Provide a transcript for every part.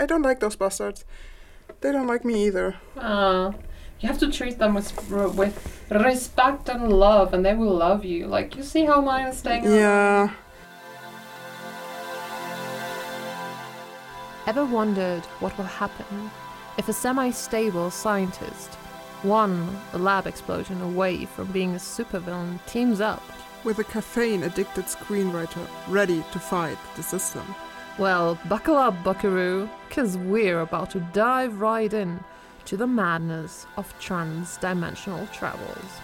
I don't like those bastards. They don't like me either. Uh, you have to treat them with with respect and love, and they will love you. Like you see how mine is staying. on? Yeah. Ever wondered what will happen if a semi stable scientist, one a lab explosion away from being a supervillain, teams up? With a caffeine addicted screenwriter ready to fight the system. Well, buckle up, buckaroo, because we're about to dive right in to the madness of trans dimensional travels.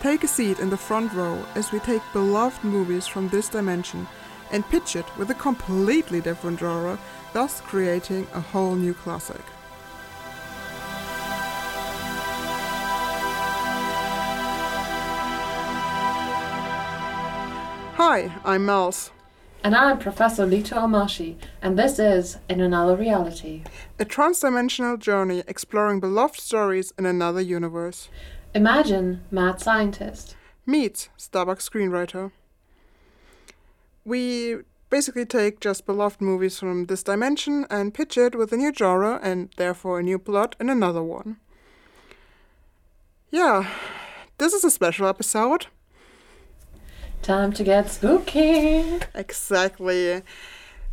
Take a seat in the front row as we take beloved movies from this dimension and pitch it with a completely different genre, thus creating a whole new classic. Hi, I'm Mels, And I'm Professor Lito Amashi, and this is In Another Reality. a transdimensional journey exploring beloved stories in another universe. Imagine mad scientist. Meets Starbucks screenwriter. We basically take just beloved movies from this dimension and pitch it with a new genre and therefore a new plot in another one. Yeah, this is a special episode. Time to get spooky. Exactly.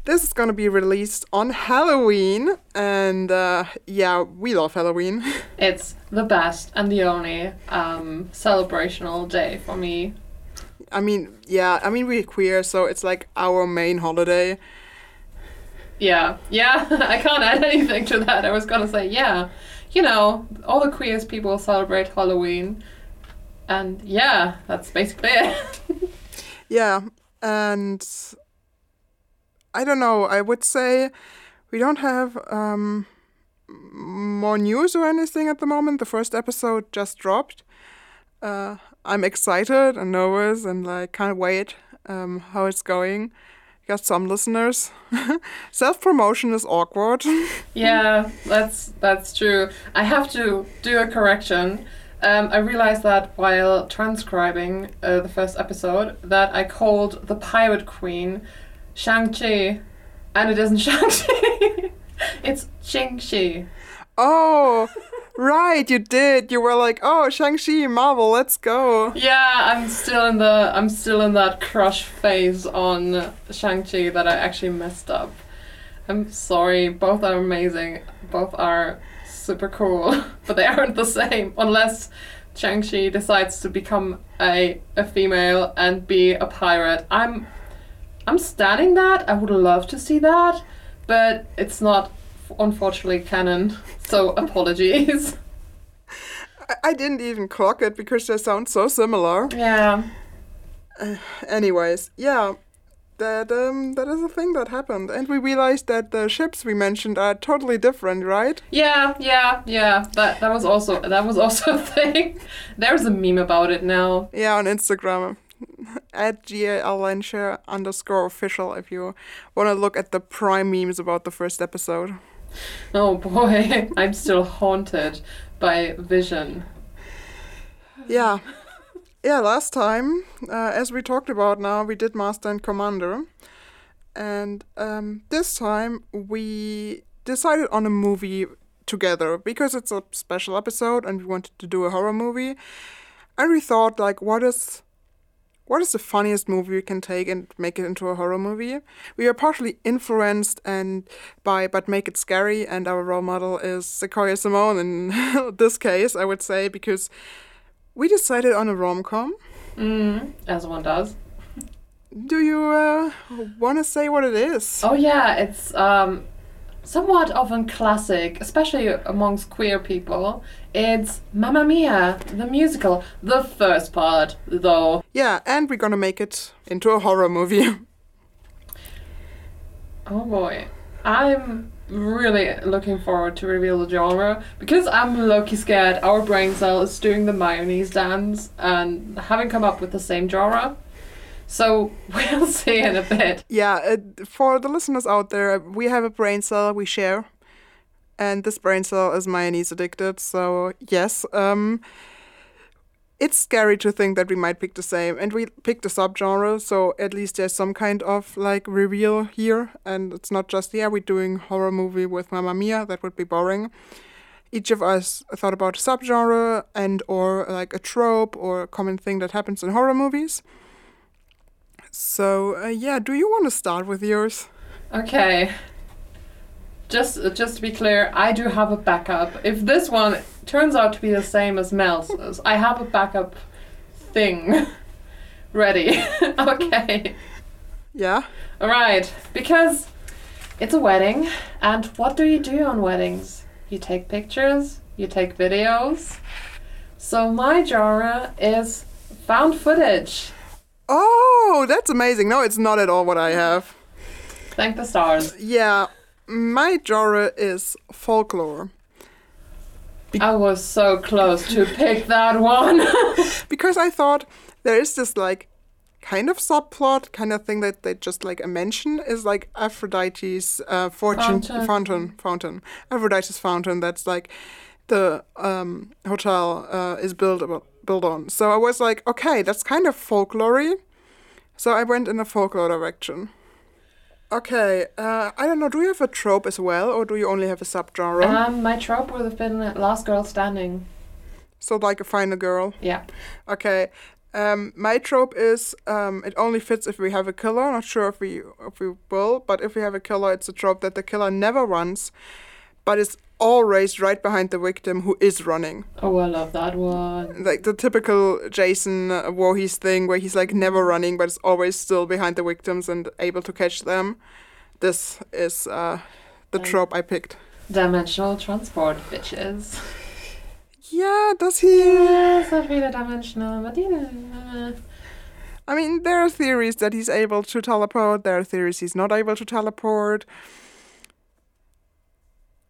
This is gonna be released on Halloween, and uh, yeah, we love Halloween. It's the best and the only um, celebrational day for me. I mean, yeah, I mean, we're queer, so it's like our main holiday. Yeah, yeah, I can't add anything to that. I was gonna say, yeah, you know, all the queerest people celebrate Halloween. And yeah, that's basically it. Yeah, and I don't know. I would say we don't have um, more news or anything at the moment. The first episode just dropped. Uh, I'm excited and nervous and like can't wait um, how it's going. Got some listeners. Self promotion is awkward. yeah, that's that's true. I have to do a correction. Um, I realized that while transcribing uh, the first episode that I called the Pirate Queen Shang-Chi, and it isn't Shang-Chi. it's Ching Shih. oh, right, you did. You were like, oh, Shang-Chi, Marvel, let's go. Yeah, I'm still in the I'm still in that crush phase on Shang-Chi that I actually messed up. I'm sorry, both are amazing. Both are super cool, but they aren't the same unless Shang-Chi decides to become a a female and be a pirate. I'm I'm standing that. I would love to see that, but it's not unfortunately canon. So apologies. I, I didn't even clock it because they sound so similar. Yeah. Uh, anyways, yeah, that um that is a thing that happened, and we realized that the ships we mentioned are totally different, right? Yeah, yeah, yeah. That that was also that was also a thing. There's a meme about it now. Yeah, on Instagram. At jellehnsherr underscore official if you want to look at the prime memes about the first episode. Oh boy, I'm still haunted by Vision. Yeah. Yeah, last time, uh, as we talked about now, we did Master and Commander. And um, this time we decided on a movie together because it's a special episode and we wanted to do a horror movie. And we thought, like, what is. What is the funniest movie we can take and make it into a horror movie? We are partially influenced and by but make it scary, and our role model is Sequoia Simone in this case, I would say, because we decided on a rom com. Mm, as one does. Do you uh, want to say what it is? Oh yeah, it's um, somewhat of a classic, especially amongst queer people. It's Mamma Mia, the musical, the first part, though. Yeah, and we're gonna make it into a horror movie. Oh boy, I'm really looking forward to reveal the genre because I'm low-key scared our brain cell is doing the mayonnaise dance and having come up with the same genre. So we'll see in a bit. yeah, uh, for the listeners out there, we have a brain cell we share, and this brain cell is mayonnaise addicted. So yes, um, it's scary to think that we might pick the same, and we picked a subgenre, so at least there's some kind of like reveal here, and it's not just yeah we're doing horror movie with Mamma Mia. That would be boring. Each of us thought about a subgenre and or like a trope or a common thing that happens in horror movies. So uh, yeah, do you want to start with yours? Okay. Just uh, just to be clear, I do have a backup. If this one turns out to be the same as Mel's, I have a backup thing ready. okay. Yeah. All right. Because it's a wedding, and what do you do on weddings? You take pictures, you take videos. So my genre is found footage. Oh, that's amazing. No, it's not at all what I have. Thank the stars. Yeah, my genre is folklore. I was so close to pick that one. because I thought there is this like kind of subplot kind of thing that they just like a mention is like Aphrodite's uh, fortune Fountain. fountain fountain Aphrodite's fountain that's like the um, hotel uh, is built about, built on. So I was like, okay, that's kind of folklory. So I went in a folklore direction. Okay, uh, I don't know. Do you have a trope as well, or do you only have a subgenre? um, my trope would have been Last Girl Standing. so like a final girl. Yeah. Okay. Um, my trope is um, it only fits if we have a killer. Not sure if we if we will, but if we have a killer, it's a trope that the killer never runs, but is always right behind the victim who is running. Oh, I love that one. Like the typical Jason Voorhees thing, where he's like never running, but is always still behind the victims and able to catch them. This is uh, the trope I picked. Dimensional transport, bitches. Yeah, does he? Yeah, it's not really dimensional, but you know. I mean, there are theories that he's able to teleport. There are theories he's not able to teleport.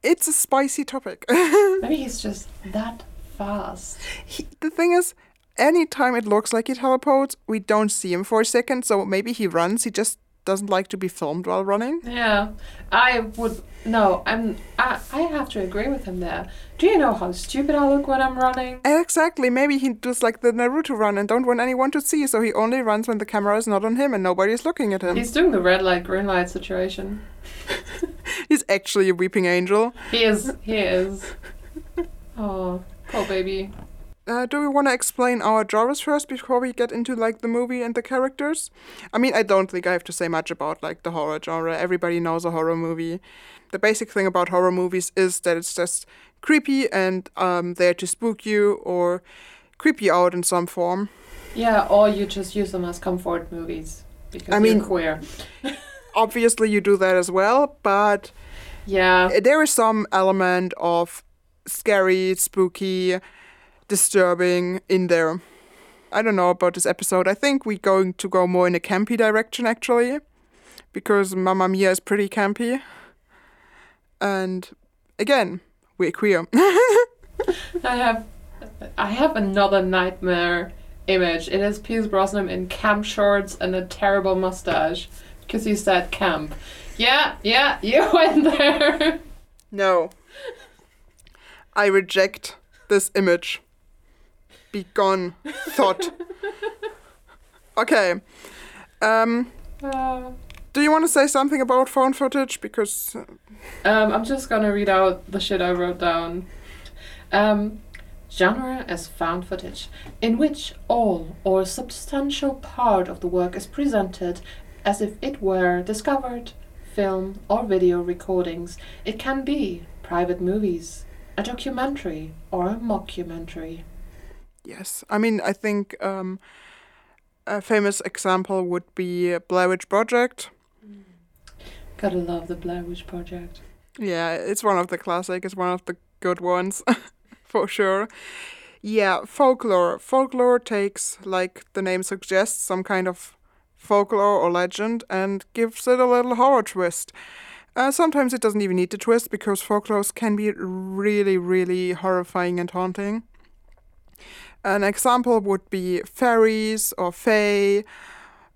It's a spicy topic. Maybe he's just that fast. he, the thing is, anytime it looks like he teleports, we don't see him for a second. So maybe he runs. He just doesn't like to be filmed while running. Yeah, I would. No, I'm. I, I have to agree with him there. Do you know how stupid I look when I'm running? Eh, exactly. Maybe he does like the Naruto run and don't want anyone to see, so he only runs when the camera is not on him and nobody is looking at him. He's doing the red light, green light situation. He's actually a weeping angel. He is. He is. Oh, poor baby. Uh, do we want to explain our genres first before we get into like the movie and the characters? I mean, I don't think I have to say much about like the horror genre. Everybody knows a horror movie. The basic thing about horror movies is that it's just creepy and um, there to spook you or creep you out in some form. Yeah, or you just use them as comfort movies because I you're mean- queer. Obviously, you do that as well, but Yeah. there is some element of scary, spooky, disturbing in there. I don't know about this episode. I think we're going to go more in a campy direction actually, because Mamma Mia is pretty campy. And again, we're queer. I have I have another nightmare image. It is Pierce Brosnan in camp shorts and a terrible mustache because he said camp. Yeah, yeah, you went there. no. I reject this image. Be gone, thought. okay. Um, Uh, do you want to say something about found footage? Because uh, um, I'm just gonna read out the shit I wrote down. Um, genre as found footage, in which all or substantial part of the work is presented as if it were discovered, film or video recordings. It can be private movies, a documentary, or a mockumentary. Yes, I mean, I think um, a famous example would be Blair Witch Project. Gotta love the Blair Witch Project. Yeah, it's one of the classic. It's one of the good ones, for sure. Yeah, folklore. Folklore takes, like the name suggests, some kind of folklore or legend and gives it a little horror twist. Uh, sometimes it doesn't even need the twist because folklores can be really, really horrifying and haunting. An example would be fairies or fae.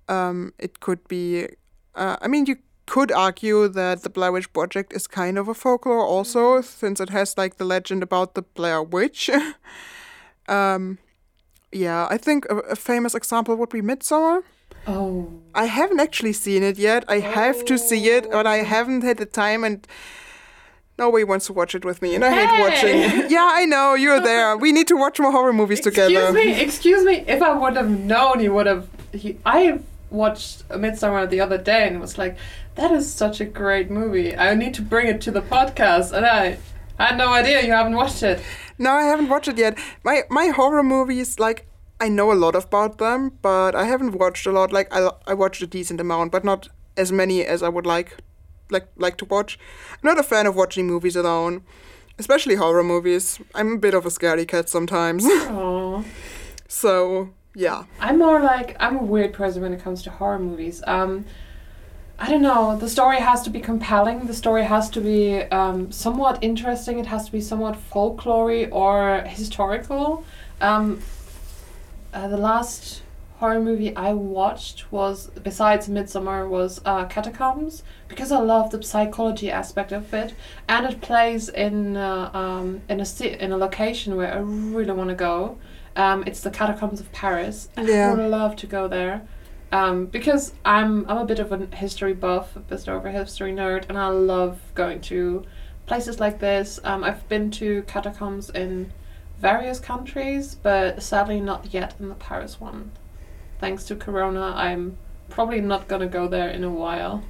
Um, it could be, uh, I mean, you could argue that the Blair Witch Project is kind of a folklore also, since it has like the legend about the Blair Witch. um, yeah, I think a, a famous example would be Midsommar. Oh. I haven't actually seen it yet. I have to see it, but I haven't had the time and nobody wants to watch it with me, and I hate watching. yeah, I know you're there. We need to watch more horror movies Excuse together. me, excuse me. If I would have known, you would have. He, I watched Midsommar the other day and was like, "That is such a great movie. I need to bring it to the podcast." And I, I had no idea you haven't watched it. No, I haven't watched it yet. My my horror movies, like I know a lot about them, but I haven't watched a lot. Like I I watched a decent amount, but not as many as I would like like like to watch. I'm not a fan of watching movies alone, especially horror movies. I'm a bit of a scaredy cat sometimes. Oh. so yeah. I'm more like I'm a weird person when it comes to horror movies. Um, I don't know. The story has to be compelling. The story has to be um, somewhat interesting. It has to be somewhat folklory or historical. Um, uh, the last horror movie I watched was, besides Midsommar, was uh, Catacombs because I love the psychology aspect of it, and it plays in uh, um, in a ci- in a location where I really want to go. Um, it's the Catacombs of Paris. and Yeah. I would love to go there. Um, because I'm I'm a bit of a history buff, a bit of a history nerd, and I love going to places like this. Um, I've been to catacombs in various countries, but sadly not yet in the Paris one. Thanks to Corona, I'm probably not gonna go there in a while.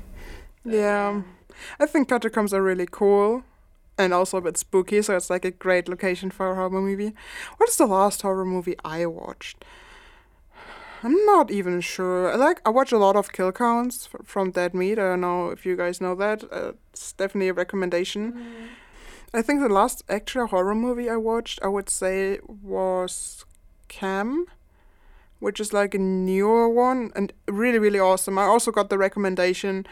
Yeah. I think catacombs are really cool and also a bit spooky, so it's like a great location for a horror movie. What is the last horror movie I watched? I'm not even sure. I like I watch a lot of kill counts f- from Dead Meat. I don't know if you guys know that. Uh, it's definitely a recommendation. I think the last actual horror movie I watched, I would say, was Cam, which is like a newer one and really, really awesome. I also got the recommendation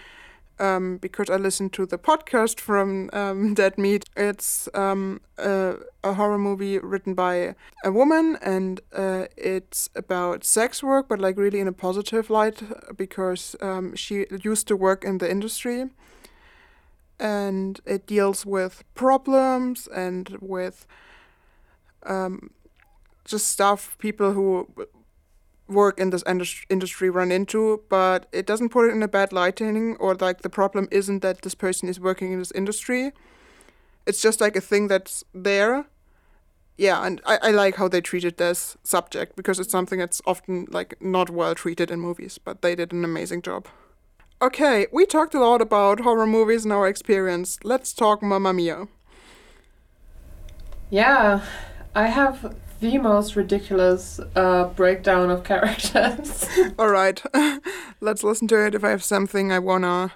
um, because I listened to the podcast from um, Dead Meat. It's um, a, a horror movie written by a woman, and uh, it's about sex work, but like really in a positive light because um, she used to work in the industry. And it deals with problems and with um, just stuff people who work in this indus- industry run into, but it doesn't put it in a bad lighting or like the problem isn't that this person is working in this industry. It's just like a thing that's there. Yeah, and I, I like how they treated this subject because it's something that's often like not well treated in movies, but they did an amazing job. Okay, we talked a lot about horror movies and our experience. Let's talk Mamma Mia. Yeah, I have the most ridiculous uh, breakdown of characters. All right, let's listen to it. If I have something I wanna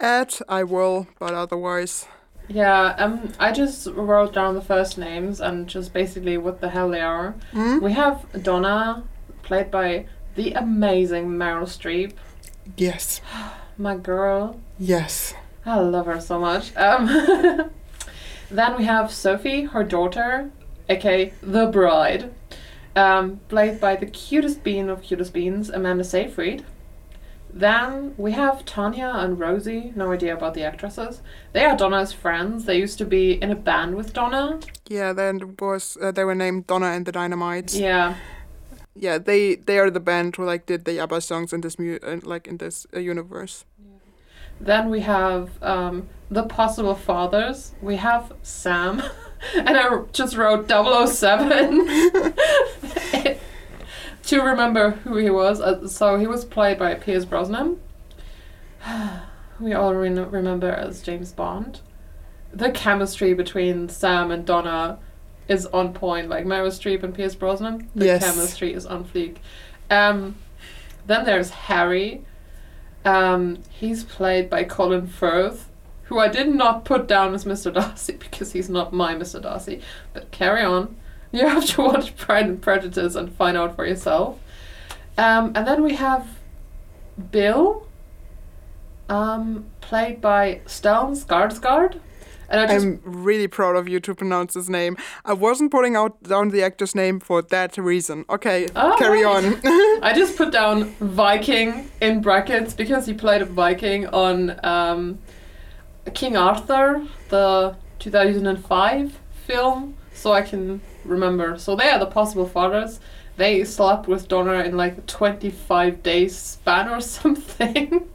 add, I will, but otherwise, yeah, um, I just wrote down the first names and just basically what the hell they are. hmm? We have Donna, played by the amazing Meryl Streep, yes, my girl. yes, I love her so much. Um, then we have Sophie, her daughter, aka the bride, um, played by the cutest bean of cutest beans, Amanda Seyfried. Then we have Tanya and Rosie. No idea about the actresses. They are Donna's friends. They used to be in a band with Donna. yeah. Then was uh, they were named Donna and the Dynamites. Yeah. yeah, they they are the band who like did the ABBA songs in this mu- uh, like in this uh, universe. Then we have um, the possible fathers. We have Sam, and I just wrote 007 to remember who he was. Uh, so he was played by Pierce Brosnan. we all re- remember as James Bond. The chemistry between Sam and Donna is on point, like Meryl Streep and Pierce Brosnan. The Yes. chemistry is on fleek. Um, then there's Harry. Um, he's played by Colin Firth, who I did not put down as Mr. Darcy because he's not my Mr. Darcy. But carry on. You have to watch Pride and Prejudice and find out for yourself. Um, and then we have Bill, um, played by Stellan Skarsgård. And I I'm really proud of you to pronounce his name. I wasn't putting out down the actor's name for that reason. Okay, Oh, carry right. on. I just put down Viking in brackets because he played a Viking on um, King Arthur, the 2005 film, so I can remember. So they are the possible fathers. they slept with Donna in like a 25 days span or something.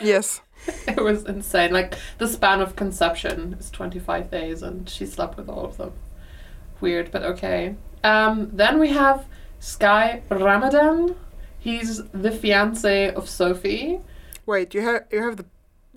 Yes. it was insane. Like the span of conception is 25 days, and she slept with all of them. Weird, but okay. Um, then we have Sky Rymand. He's the fiance of Sophie. Wait, you have you have the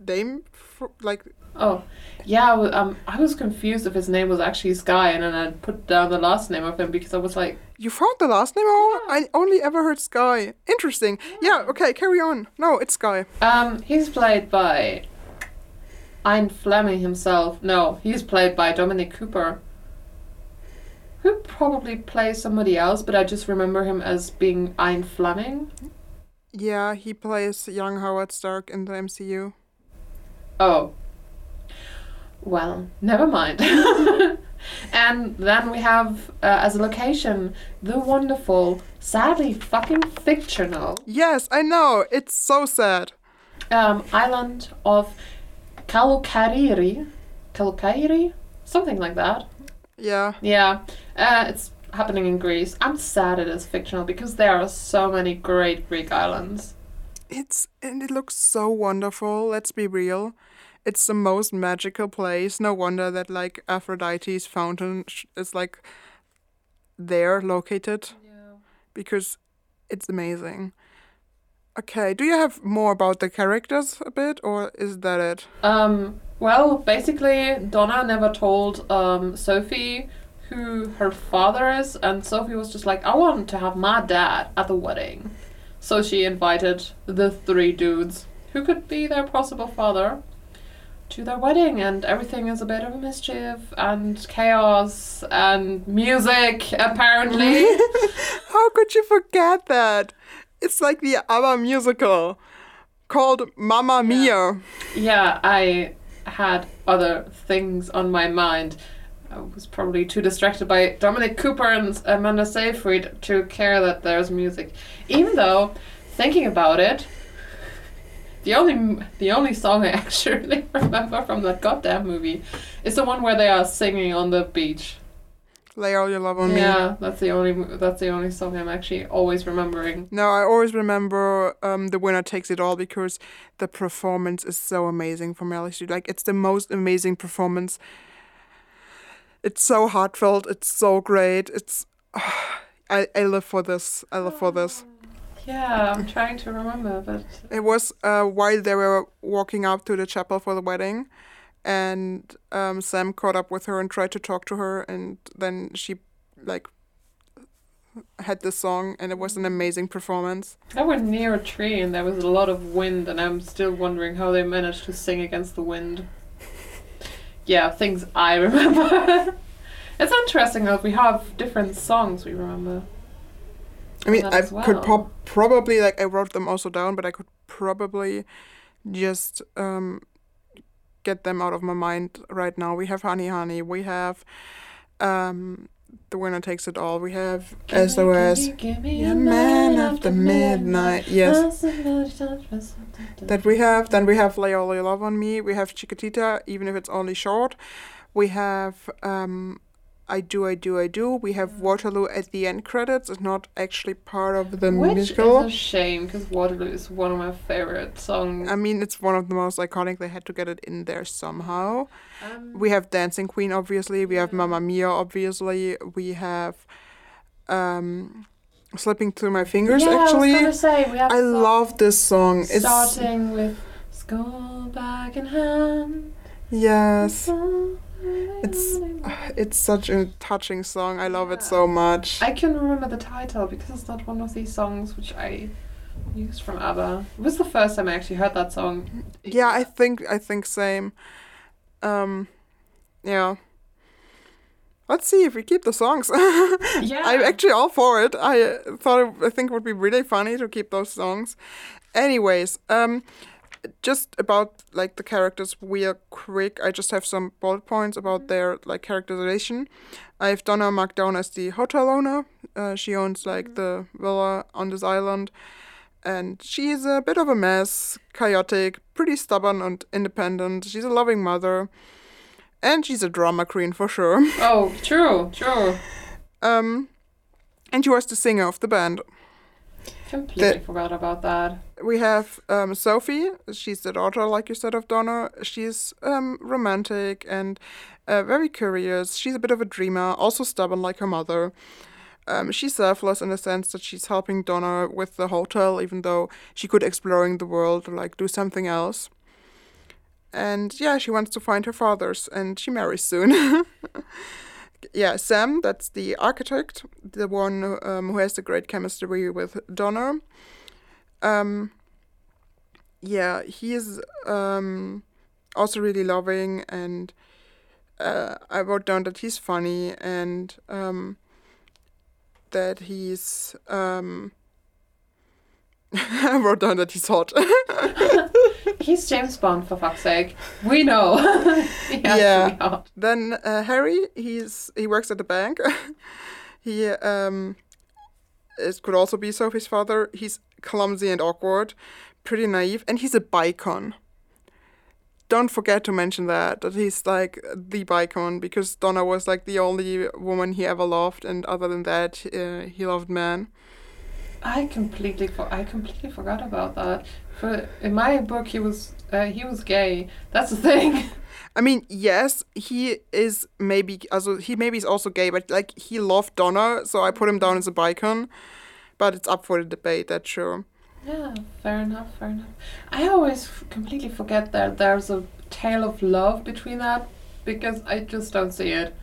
name for like Oh, yeah. I Um, I was confused if his name was actually Sky, and then I put down the last name of him because I was like, you found the last name? Oh, I only ever heard Sky. Interesting. Yeah. Okay. Carry on. No, it's Sky. um, he's played by Ian Fleming himself. No, he's played by Dominic Cooper, who probably plays somebody else, but I just remember him as being Ian Fleming. Yeah, he plays young Howard Stark in the MCU. Oh. Well, never mind. and then we have, uh, as a location, the wonderful, sadly fucking fictional Yes, I know. It's so sad. um, island of Kalokairi. Kalokairi? Something like that. Yeah. Yeah. Uh, it's happening in Greece. I'm sad it is fictional because there are so many great Greek islands. It's and it looks so wonderful. Let's be real. It's the most magical place. No wonder that like Aphrodite's fountain is like there located because it's amazing. Okay, do you have more about the characters a bit or is that it? Um, well, basically, Donna never told um, Sophie who her father is, and Sophie was just like, I want to have my dad at the wedding. So she invited the three dudes, who could be their possible father, to their wedding, and everything is a bit of a mischief and chaos and music, apparently. How could you forget that? It's like the ABBA musical called Mamma Mia. yeah, I had other things on my mind. I was probably too distracted by Dominic Cooper and Amanda Seyfried to care that there's music. Even though, thinking about it, the only the only song I actually remember from that goddamn movie is the one where they are singing on the beach. Lay all your love on me. Yeah, that's the only that's the only song I'm actually always remembering. No, I always remember um, the winner takes it all because the performance is so amazing from Meryl Streep. Like it's the most amazing performance. It's so heartfelt. It's so great. It's I I live for this. I live for this. Yeah, I'm trying to remember, but It was uh, while they were walking up to the chapel for the wedding, and um, Sam caught up with her and tried to talk to her, and then she like had this song, and it was an amazing performance. I went near a tree and there was a lot of wind, and I'm still wondering how they managed to sing against the wind. Yeah, things I remember. it's interesting that we have different songs we remember. I mean, I as could well. prob- probably like I wrote them also down, but I could probably just um, get them out of my mind right now. We have Honey Honey. We have um, The Winner Takes It All. We have SOS. Give me Yeah, man after midnight. Yes, that we have. Then we have Lay All Your Love on Me. We have Chiquitita, even if it's only short. We have um, I Do, I Do, I Do. We have Waterloo at the end credits. It's not actually part of the Which musical. is a shame because Waterloo is one of my favorite songs. I mean, it's one of the most iconic. They had to get it in there somehow. Um, We have Dancing Queen, obviously. We have Mamma Mia, obviously. We have um, Slipping Through My Fingers, yeah, I was actually. gonna say I love this song. It's starting with school bag in hand. yes, it's it's such a touching song. I love it so much. I can remember the title because it's not one of these songs which I used from ABBA. It was the first time I actually heard that song. Yeah, I think I think same. Um, yeah. Let's see if we keep the songs. Yeah. I'm actually all for it. I thought it, I think it would be really funny to keep those songs. Anyways, um, just about like the characters real quick. I just have some bullet points about their like characterization. I have Donna Markdown as the hotel owner. Uh, she owns like the villa on this island, and she's a bit of a mess, chaotic, pretty stubborn and independent. She's a loving mother, and she's a drama queen for sure. Oh, true, true. Um, and she was the singer of the band. Completely forgot about that. We have um, Sophie. She's the daughter, like you said, of Donna. She's um, romantic and uh, very curious. She's a bit of a dreamer, also stubborn like her mother. Um, she's selfless in the sense that she's helping Donna with the hotel, even though she could exploring the world or like do something else. And yeah, she wants to find her father's, and she marries soon. yeah, Sam, that's the architect, the one um, who has the great chemistry with Donna. Um, yeah, he is um, also really loving, and uh, I wrote down that he's funny and um, that he's. Um, I wrote down that he's hot. He's James Bond for fuck's sake. We know. Yeah. to be hot. Then uh, Harry, he's he works at the bank. he um, it could also be Sophie's father. He's clumsy and awkward, pretty naive, and he's a bicon. Don't forget to mention that that he's like the bicon because Donna was like the only woman he ever loved, and other than that, uh, he loved men. I completely for- I completely forgot about that. For in my book, he was uh, he was gay. That's the thing. I mean, yes, he is maybe also he maybe is also gay, but like he loved Donna, so I put him down as a bicon. But it's up for the debate, that's sure. yeah, fair enough. Fair enough. I always f- completely forget that there's a tale of love between that because I just don't see it.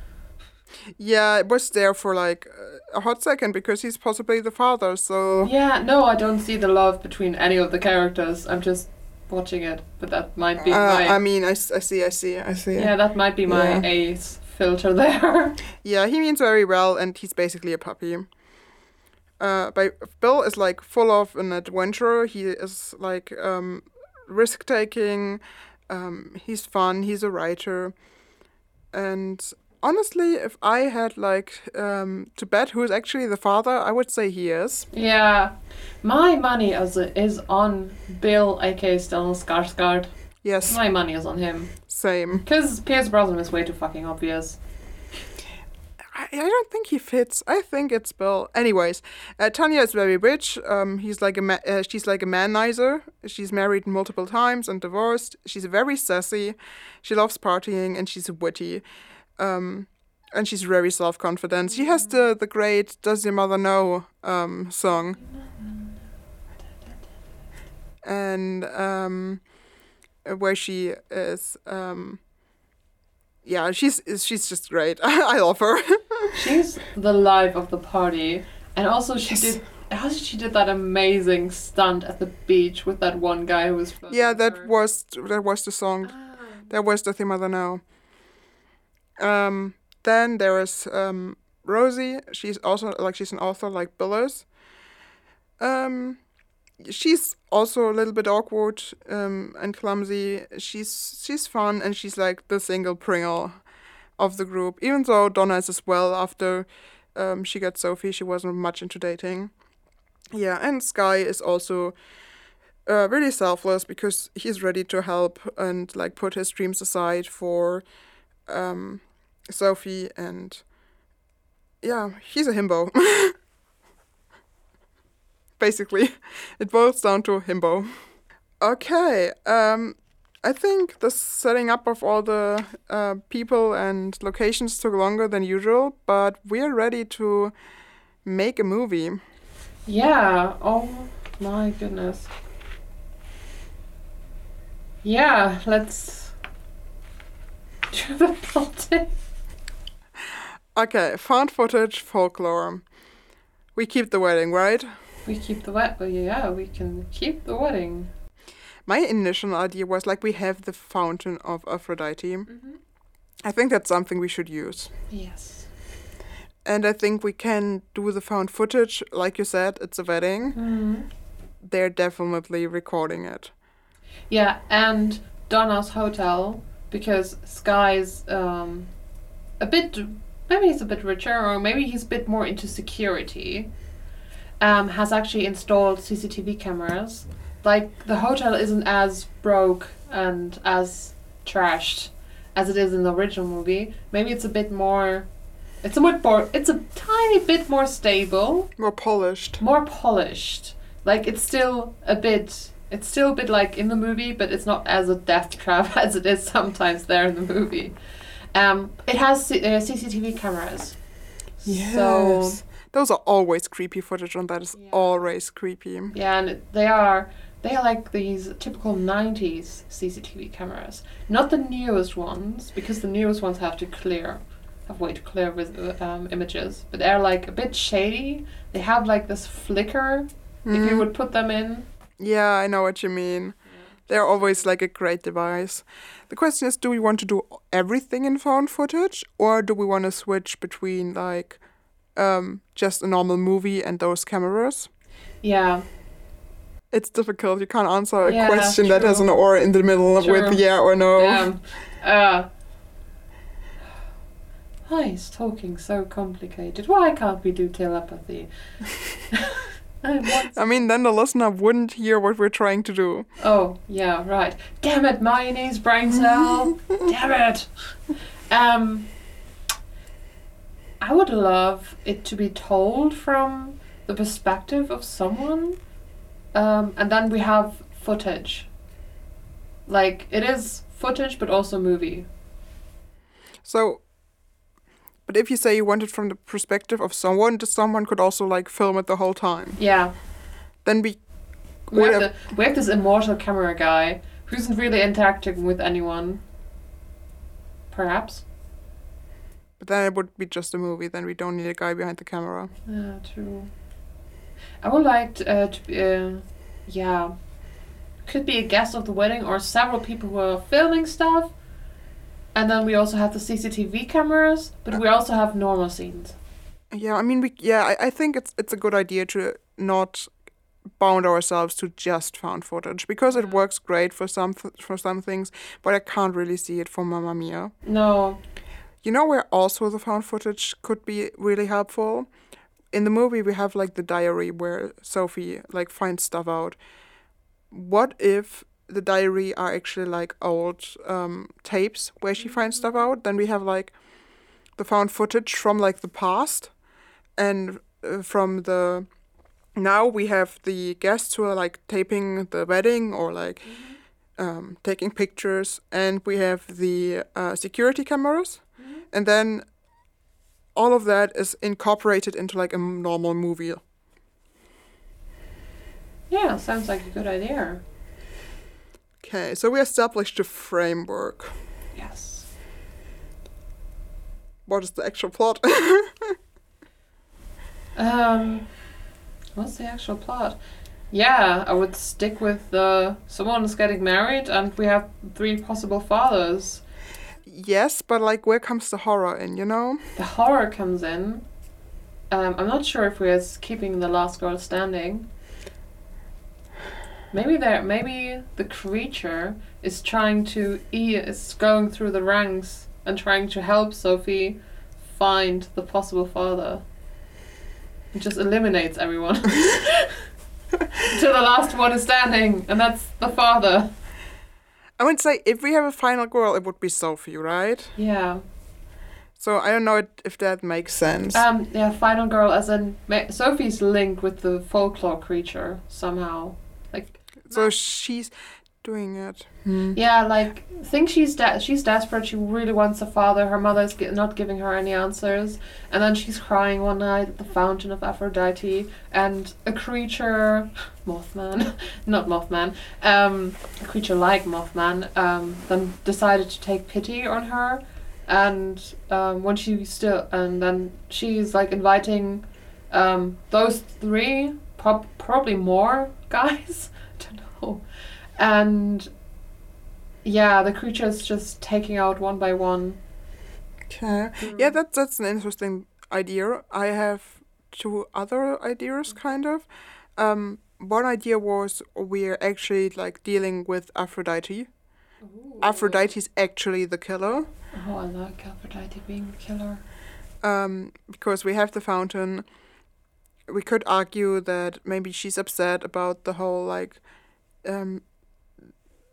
Yeah, it was there for like a hot second because he's possibly the father. So Yeah, no, I don't see the love between any of the characters. I'm just watching it, but that might be uh, my I mean, I, I see, I see, I see. yeah, that might be my Yeah. ace filter there. Yeah, he means very well, and he's basically a puppy. Uh, but Bill is like full of an adventurer. He is like um, risk taking. Um, he's fun. He's a writer, and honestly, if I had like um, to bet who is actually the father, I would say he is. yeah, my money is is on Bill, aka Stellan Skarsgård. Yes, My money is on him same. because Pierce Brosnan is way too fucking obvious. I, I don't think he fits. I think it's Bill. Anyways, uh, Tanya is very rich. Um, he's like a ma- uh, she's like a manizer. She's married multiple times and divorced. She's very sassy. She loves partying and she's witty. Um, and she's very self confident. She has the the great "Does Your Mother Know" um, song. And um, where she is. Um, yeah, she's she's just great. I love her. She's the life of the party, and also she Yes. did. How did she did that amazing stunt at the beach with that one guy who was? Yeah, that her? was that was the song. Ah. That was the theme of the now. Um, then there is um, Rosie. She's also like she's an author like Bill is. Um, she's also a little bit awkward um, and clumsy. She's she's fun and she's like the single Pringle of the group. Even though Donna is as well. After um, she got Sophie, she wasn't much into dating. Yeah, and Sky is also uh, really selfless because he's ready to help and like put his dreams aside for um, Sophie and yeah, he's a himbo. Basically, it boils down to himbo. Okay, um, I think the setting up of all the uh, people and locations took longer than usual, but we're ready to make a movie. Yeah. Oh my goodness. Yeah. Let's do the plotting. Okay, found footage, folklore. We keep the wedding, right? We keep the wedding. Yeah, we can keep the wedding. My initial idea was like we have the fountain of Aphrodite. Mm-hmm. I think that's something we should use. Yes. And I think we can do the found footage. Like you said, it's a wedding. hmm They're definitely recording it. Yeah, and Donna's hotel because Sky's um, a bit maybe he's a bit richer or maybe he's a bit more into security. Um, has actually installed CCTV cameras. Like the hotel isn't as broke and as trashed as it is in the original movie. Maybe it's a bit more It's a bit more. It's a tiny bit more stable, More polished. more polished. Like it's still a bit. It's still a bit like in the movie, but it's not as a death trap as it is sometimes there in the movie. Um, it has C- uh, CCTV cameras. So Those are always creepy footage, and that is Yeah. always creepy. Yeah, and they are they are like these typical '90s CCTV cameras, not the newest ones because the newest ones have to clear, have way to clear with um, images, but they're like a bit shady. They have like this flicker if you Mm. would put them in. Yeah, I know what you mean. They're always like a great device. The question is do we want to do everything in found footage or do we want to switch between like um, just a normal movie and those cameras? Yeah, It's difficult. You can't answer a Yeah, question that has an or in the middle True. with yeah or no. damn. Uh, why is talking so complicated? Why can't we do telepathy? I mean, then the listener wouldn't hear what we're trying to do. Oh, yeah, right. Damn it, mayonnaise brain cell. Damn it. Um, I would love it to be told from the perspective of someone, um, and then we have footage. Like it is footage, but also movie. So, but if you say you want it from the perspective of someone, just someone could also like film it the whole time. Yeah, Then we we have, the, we have this immortal camera guy who isn't really interacting with anyone. Perhaps. But then it would be just a movie. Then we don't need a guy behind the camera. Yeah, true. I would like to, uh, to be, uh, yeah, could be a guest of the wedding or several people who are filming stuff. And then we also have the CCTV cameras, but we also have normal scenes. Yeah, I mean, we. Yeah, I, I think it's it's a good idea to not bound ourselves to just found footage because it mm-hmm. works great for some th- for some things, but I can't really see it for Mamma Mia. No, You know where also the found footage could be really helpful? In the movie we have like the diary where Sophie like finds stuff out. What if the diary are actually like old um, tapes where she finds stuff out? Then we have like the found footage from like the past and uh, from the now we have the guests who are like taping the wedding or like um, taking pictures and we have the uh, security cameras and then all of that is incorporated into like a normal movie. yeah, sounds like a good idea. Okay, so we established a framework. Yes. What is the actual plot? Um, what's the actual plot? Yeah, I would stick with the someone's getting married, and we have three possible fathers. yes, but like where comes the horror in, you know? The horror comes in. Um, I'm not sure if we're keeping the last girl standing. Maybe there. Maybe the creature is trying to e is going through the ranks and trying to help Sophie find the possible father. It just eliminates everyone. Till the last one is standing, and that's the father. I would say if we have a final girl, it would be Sophie, right? Yeah. So I don't know if that makes sense. Um. Yeah. Final girl, as in Sophie's linked with the folklore creature somehow. Like. so she's doing it. Hmm. Yeah, like think she's de- she's desperate. She really wants a father. Her mother's gi- not giving her any answers, and then she's crying one night at the fountain of Aphrodite, and a creature, Mothman, not Mothman, um, a creature like Mothman, um, then decided to take pity on her, and um, when she still, and then she's like inviting, um, those three, prob- probably more guys, don't and yeah, the creature's just taking out one by one. Okay. Yeah, that that's an interesting idea. I have two other ideas, kind of. Um, one idea was we're actually like dealing with Aphrodite. Aphrodite's actually the killer. Oh, I like Aphrodite being the killer. um, because we have the fountain. We could argue that maybe she's upset about the whole like um,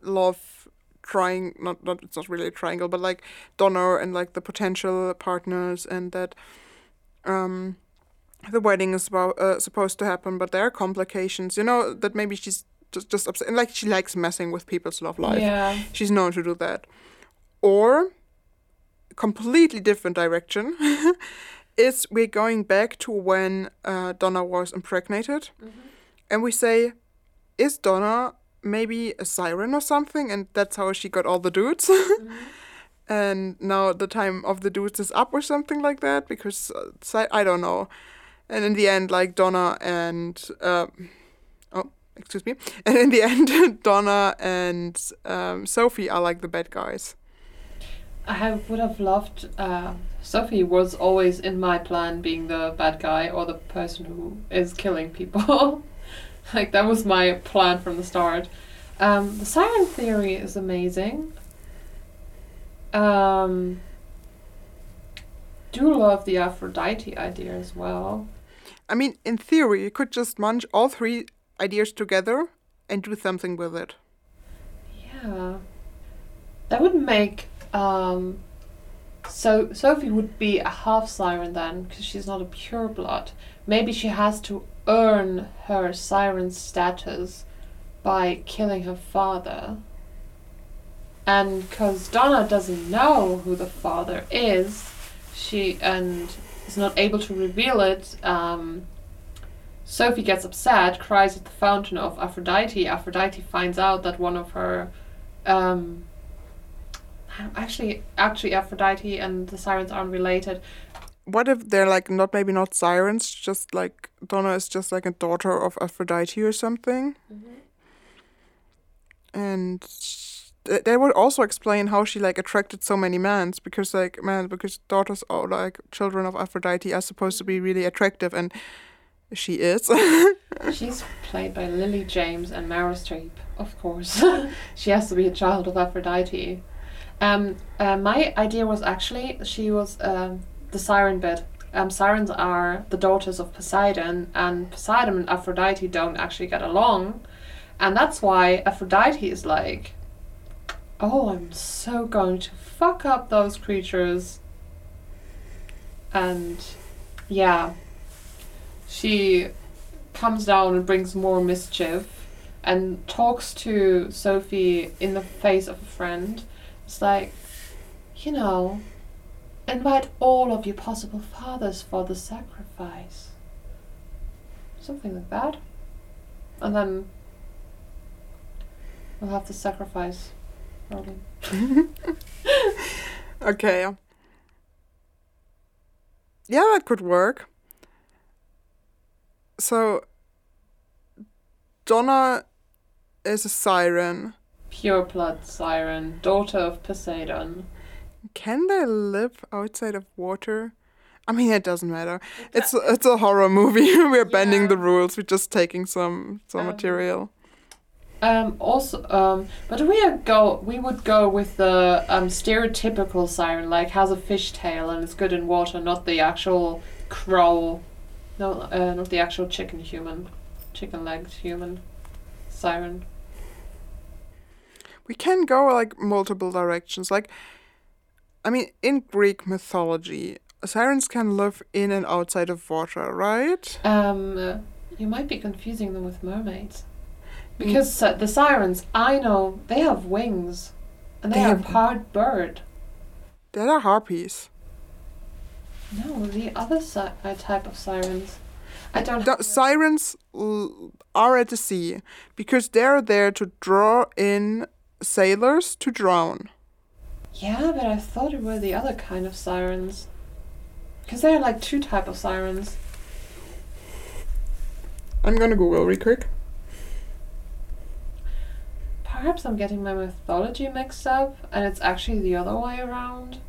love trying not not it's not really a triangle, but like Donna and like the potential partners, and that um, the wedding is about, uh, supposed to happen, but there are complications. You know that maybe she's just just upset, and like she likes messing with people's love life. Yeah. She's known to do that. Or completely different direction is we're going back to when uh, Donna was impregnated, and we say, is Donna maybe a siren or something, and that's how she got all the dudes. And now the time of the dudes is up or something like that because uh, I don't know. And in the end, like Donna and uh, oh, excuse me. And in the end, Donna and um, Sophie are like the bad guys. I have, would have loved. Uh, Sophie was always in my plan being the bad guy or the person who is killing people. like that was my plan from the start. Um, the siren theory is amazing. Um, do love the Aphrodite idea as well. I mean, in theory, you could just munch all three ideas together and do something with it. Yeah, that would make um. So Sophie would be a half siren then, because she's not a pure blood. Maybe she has to earn her siren status by killing her father. And because Donna doesn't know who the father is, she and is not able to reveal it. Um, Sophie gets upset, cries at the fountain of Aphrodite. Aphrodite finds out that one of her, um, actually, actually Aphrodite and the sirens aren't related. What if they're like not maybe not sirens, just like Donna is just like a daughter of Aphrodite or something? And th- they would also explain how she like attracted so many men because like men because daughters or like children of Aphrodite are supposed to be really attractive and she is. She's played by Lily James and Meryl Streep, of course. she has to be a child of Aphrodite. Um, uh, my idea was actually she was um, the siren bit. Um, sirens are the daughters of Poseidon, and Poseidon and Aphrodite don't actually get along, and that's why Aphrodite is like, "Oh, I'm so going to fuck up those creatures." And yeah, she comes down and brings more mischief and talks to Sophie in the face of a friend. It's like, you know, invite all of your possible fathers for the sacrifice. Something like that. And then we'll have the sacrifice rolling. okay. Yeah, that could work. So Donna is a siren. Pure blood siren, daughter of Poseidon. Can they live outside of water? I mean, it doesn't matter. It's it's a horror movie. We're bending Yeah. the rules. We're just taking some some Um, material. Um, also, um, but we would go. We would go with the um, stereotypical siren, like has a fish tail and is good in water, not the actual crow, no, uh, not the actual chicken human, chicken-legged human siren. We can go like multiple directions. Like, I mean, in Greek mythology, sirens can live in and outside of water, right? Um, uh, you might be confusing them with mermaids, because uh, the sirens I know they have wings, and they, They are have- part bird. That are harpies. No, the other si- uh, type of sirens. I don't. The sirens l- are at the sea because they're there to draw in sailors to drown. Yeah, but I thought it were the other kind of sirens. Because there are like two type of sirens. I'm gonna Google real quick. Perhaps I'm getting my mythology mixed up, and it's actually the other way around.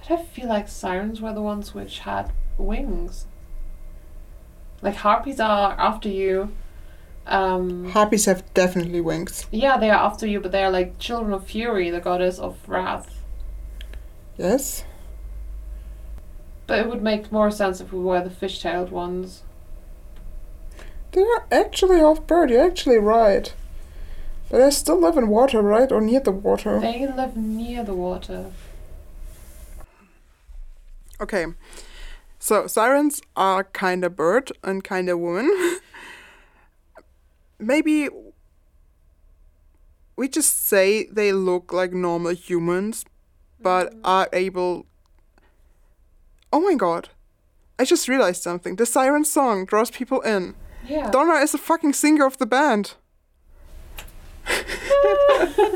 But I feel like sirens were the ones which had wings. Like harpies are after you. Um, Harpies have definitely wings. yeah, they are after you, but they are like children of fury, the goddess of wrath. Yes. But it would make more sense if we were the fish-tailed ones. They're actually half bird. You're actually right. But I still live in water, right? Or near the water. They live near the water. Okay. So sirens are kind of bird and kind of woman. Maybe we just say they look like normal humans, but are able. Oh my god. I just realized something. The siren song draws people in. Yeah. Donna is the fucking singer of the band.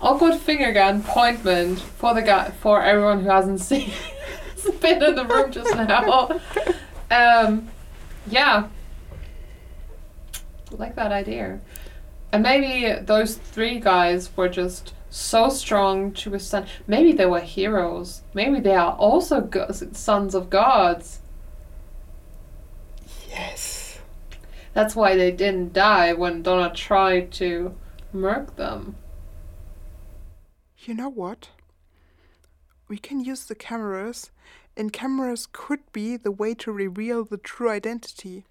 Awkward finger gun appointment for the guy for everyone who hasn't seen been in the room just now. Um, yeah, like that idea. And maybe those three guys were just so strong to withstand. Maybe they were heroes. Maybe they are also go- sons of gods. Yes. That's why they didn't die when Donna tried to murk them. You know what? We can use the cameras, and cameras could be the way to reveal the true identity.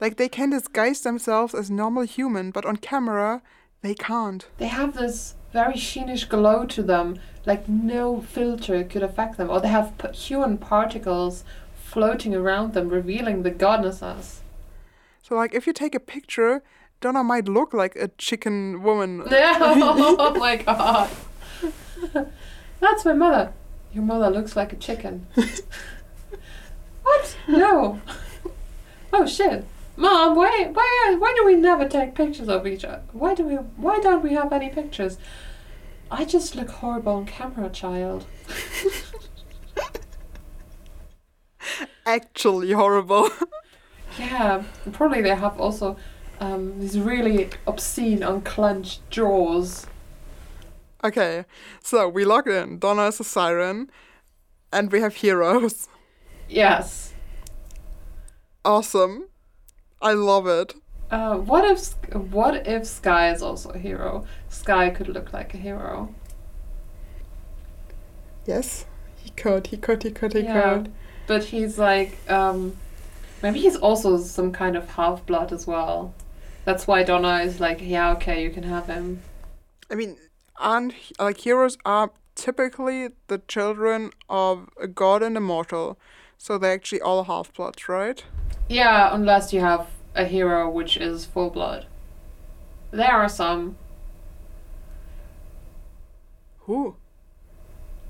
Like they can disguise themselves as normal human, but on camera they can't. They have this very sheenish glow to them, like no filter could affect them. Or they have p- human particles floating around them, revealing the godnesses. So like if you take a picture, Donna might look like a chicken woman. oh my god. That's my mother. Your mother looks like a chicken. what? No. Oh shit. Mom, why why why do we never take pictures of each other? Why do we why don't we have any pictures? I just look horrible on camera, child. Actually horrible. Yeah, probably they have also um, these really obscene unclenched jaws. okay, so we log in. Donna is a siren, and we have heroes. Yes. Awesome. I love it. Uh, what if what if Sky is also a hero? Sky could look like a hero. Yes, he could, he could, he could, he Yeah. could. But he's like um, maybe he's also some kind of half blood as well. That's why Donna is like, yeah, okay, you can have him. I mean, and like heroes are typically the children of a god and a mortal, so they're actually all half bloods, right? Yeah, unless you have a hero which is full blood. There are some. Who?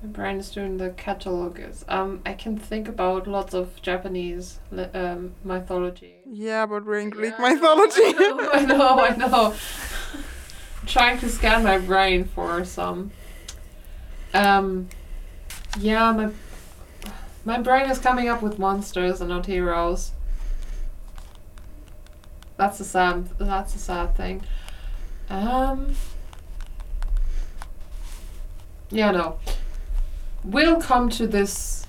My brain is doing the catalogs. Um, I can think about lots of Japanese um, mythology. Yeah, but we're in Greek Yeah, mythology. I know, I know. I'm trying to scan my brain for some. Um, yeah, my my brain is coming up with monsters and not heroes. That's a sad. That's a sad thing. Um. Yeah, no. We'll come to this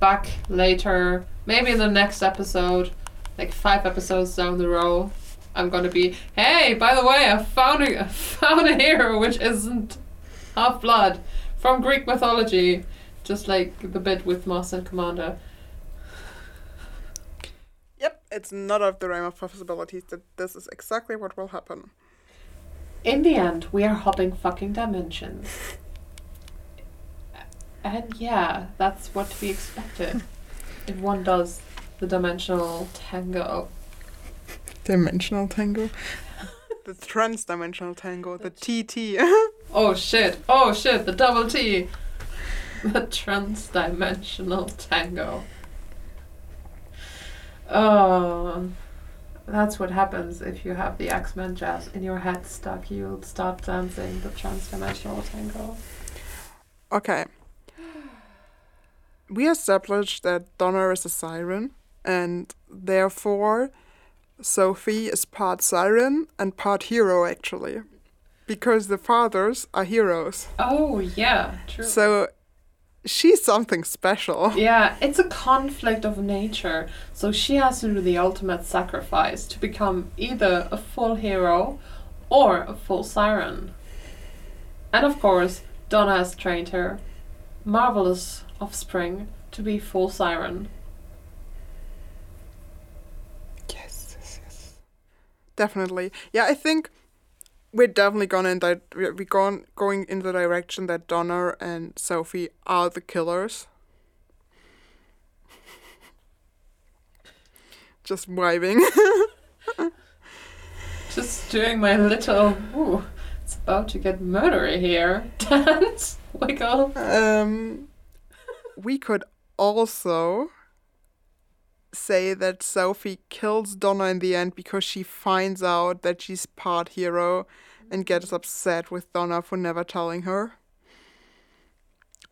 back later. Maybe in the next episode like five episodes down the road, I'm gonna be, hey, by the way, I found a I found a hero which isn't half blood from Greek mythology, just like the bit with Master and Commander. Yep, it's not out of the realm of possibilities that this is exactly what will happen. In the end, we are hopping fucking dimensions. And yeah, that's what to be expected if one does the dimensional tango. Dimensional tango. the trans-dimensional tango, the TT. Oh shit, oh shit, the double T. The trans-dimensional tango. Oh, that's what happens if you have the X-Men jazz in your head stuck. You'll start dancing the trans-dimensional tango. okay. We established that Donna is a siren, and therefore Sophie is part siren and part hero, actually. Because the fathers are heroes. Oh yeah, true. So she's something special. Yeah, it's a conflict of nature. So she has to do the ultimate sacrifice to become either a full hero or a full siren. And of course, Donna has trained her marvelous offspring to be full siren. Yes, yes, yes. Definitely. Yeah, I think we're definitely gonna in that we're we going going in the direction that Donna and Sophie are the killers. Just vibing. Just doing my little. Ooh, it's about to get murdery here. Dance, wiggle. um, we could also say that Sophie kills Donna in the end because she finds out that she's part hero and gets upset with Donna for never telling her.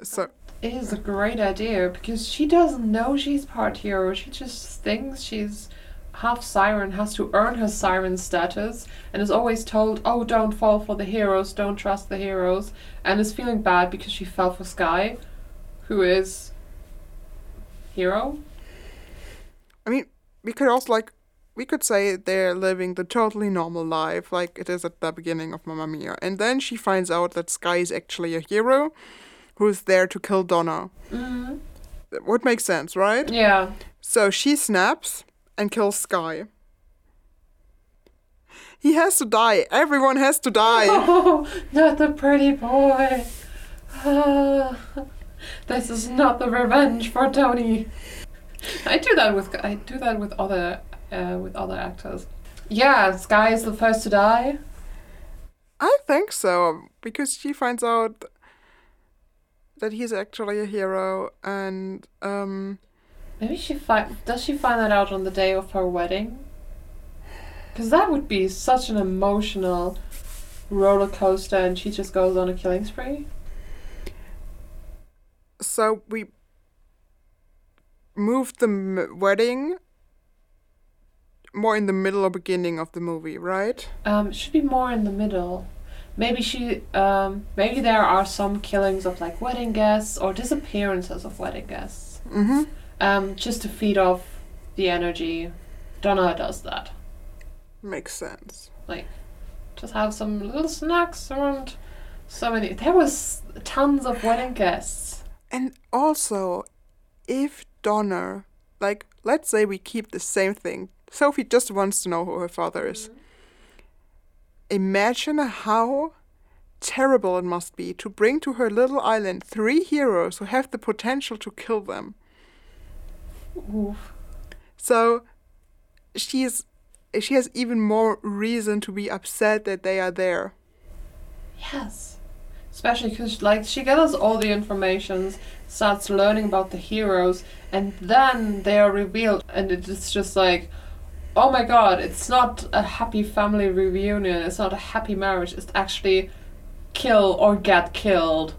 So It is a great idea because she doesn't know she's part hero. She just thinks she's half siren, has to earn her siren status, and is always told, "Oh, don't fall for the heroes, don't trust the heroes," and is feeling bad because she fell for Sky, who is hero. I mean, we could also like we could say they're living the totally normal life like it is at the beginning of Mamma Mia. And then she finds out that Sky is actually a hero who's there to kill Donna. Mm-hmm. Would make sense, right? Yeah. So she snaps and kills Sky. He has to die. Everyone has to die. Oh, not the pretty boy. This is not the revenge for Tony. I do that with I do that with other uh, with other actors. Yeah, Sky is the first to die. I think so because she finds out that he's actually a hero and um Maybe she find does she find that out on the day of her wedding? Because that would be such an emotional roller coaster, and she just goes on a killing spree. so we moved the m- wedding more in the middle or beginning of the movie, right? Um, should be more in the middle. Maybe she, um, maybe there are some killings of like wedding guests or disappearances of wedding guests. Mm-hmm. Um, just to feed off the energy. Donna does that. Makes sense. Like, just have some little snacks around. So many. There was tons of wedding guests. And also, if Donna, like, let's say we keep the same thing. Sophie just wants to know who her father is. Mm-hmm. Imagine how terrible it must be to bring to her little island three heroes who have the potential to kill them. Oof. So she's she has even more reason to be upset that they are there. Yes. Especially because, like, she gathers all the information, starts learning about the heroes, and then they are revealed, and it's just like, oh my god, it's not a happy family reunion, it's not a happy marriage, it's actually kill or get killed.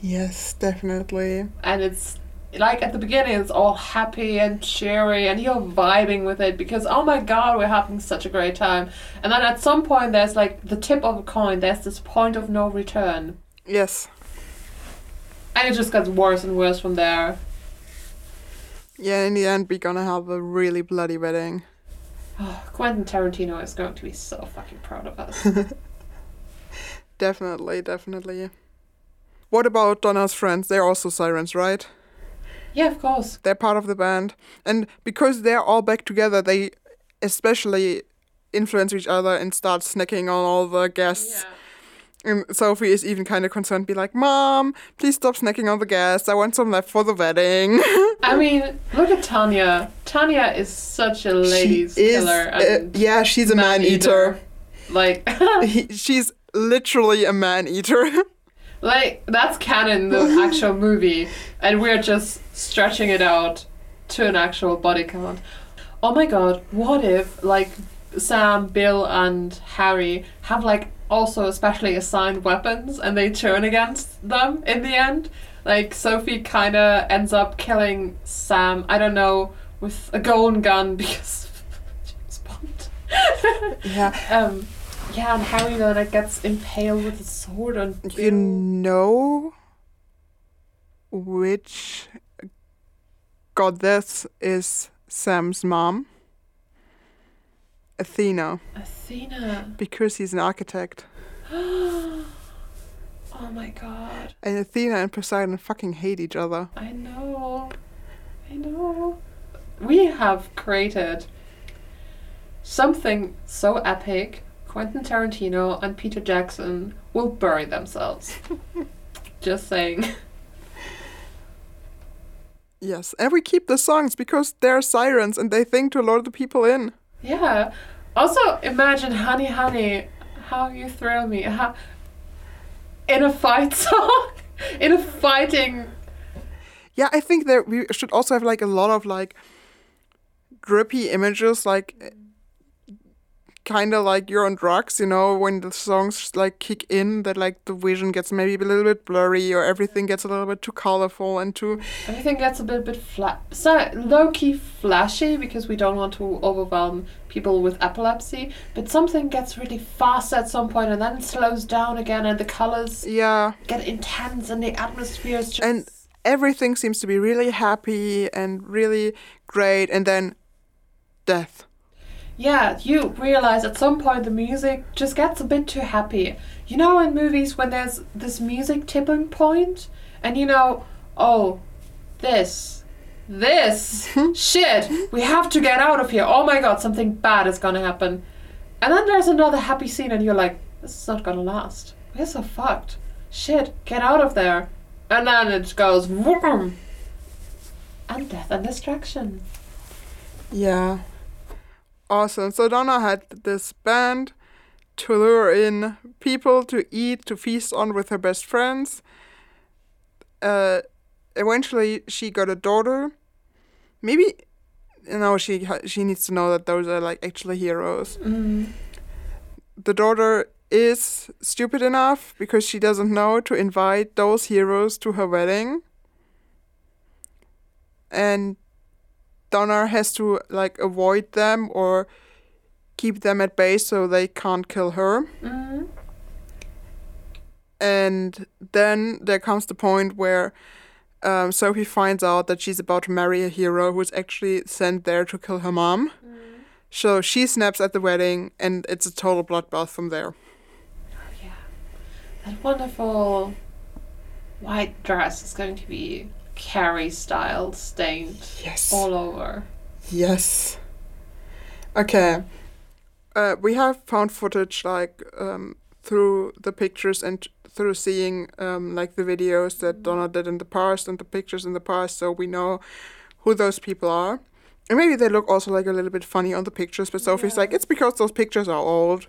Yes, definitely. And it's like at the beginning, it's all happy and cheery, and you're vibing with it because, oh my god, we're having such a great time. And then at some point, there's like the tip of a coin, there's this point of no return. Yes. And it just gets worse and worse from there. Yeah, in the end, we're gonna have a really bloody wedding. Oh, Quentin Tarantino is going to be so fucking proud of us. Definitely, definitely. What about Donna's friends? They're also sirens, right? yeah, of course. They're part of the band. And because they're all back together, they especially influence each other and start snacking on all the guests. And Sophie is even kind of concerned, be like, Mom, please stop snacking on the guests. I want some left for the wedding. I mean, look at Tanya. Tanya is such a ladies she is, killer. uh, yeah, she's a man man-eater. eater. like, He, she's literally a man eater. like that's canon, the actual movie, and we're just stretching it out to an actual body count. Oh my god, what if like Sam, Bill, and Harry have like also especially assigned weapons and they turn against them in the end? Like Sophie kind of ends up killing Sam. I don't know with a golden gun because James Bond. yeah. um, yeah, and Harry then like, gets impaled with a sword on. You know which goddess is Sam's mom? Athena, Athena. because he's an architect. oh my god. And Athena and Poseidon fucking hate each other. I know. I know. We have created something so epic, Quentin Tarantino and Peter Jackson will bury themselves. Just saying. Yes, and we keep the songs because they're sirens and they think to lure the people in. Yeah. Also, imagine Honey Honey, how you thrill me. How, in a fight song, in a fighting. Yeah, I think that we should also have like a lot of like drippy images, like kind of like you're on drugs, you know, when the songs like kick in, that like the vision gets maybe a little bit blurry or everything gets a little bit too colorful and too. Everything gets a bit bit flat, so low key flashy because we don't want to overwhelm people with epilepsy. But something gets really fast at some point and then it slows down again, and the colors Yeah, get intense and the atmosphere is just. And- everything seems to be really happy and really great, and then death. Yeah, you realize at some point the music just gets a bit too happy. You know, in movies when there's this music tipping point, and you know, oh, this, this, shit, we have to get out of here. Oh my god, something bad is gonna happen. And then there's another happy scene, and you're like, this is not gonna last. We're so fucked. Shit, get out of there. And then it goes, vroom, and death and destruction. Yeah. Awesome. So Donna had this band to lure in people to eat, to feast on with her best friends. Uh, eventually, she got a daughter. Maybe, you know, she she needs to know that those are like actually heroes. Mm. The daughter is stupid enough because she doesn't know to invite those heroes to her wedding. And Donna has to like avoid them or keep them at bay so they can't kill her. Mm. And then there comes the point where um, Sophie finds out that she's about to marry a hero who's actually sent there to kill her mom. So she snaps at the wedding, and it's a total bloodbath from there. Oh, yeah. That wonderful white dress is going to be Carrie style stained Yes. all over. Yes. Okay. Uh, we have found footage like um, through the pictures and through seeing um, like the videos that Donna did in the past and the pictures in the past, so we know who those people are. And maybe they look also like a little bit funny on the pictures, but Sophie's Yeah. like, it's because those pictures are old.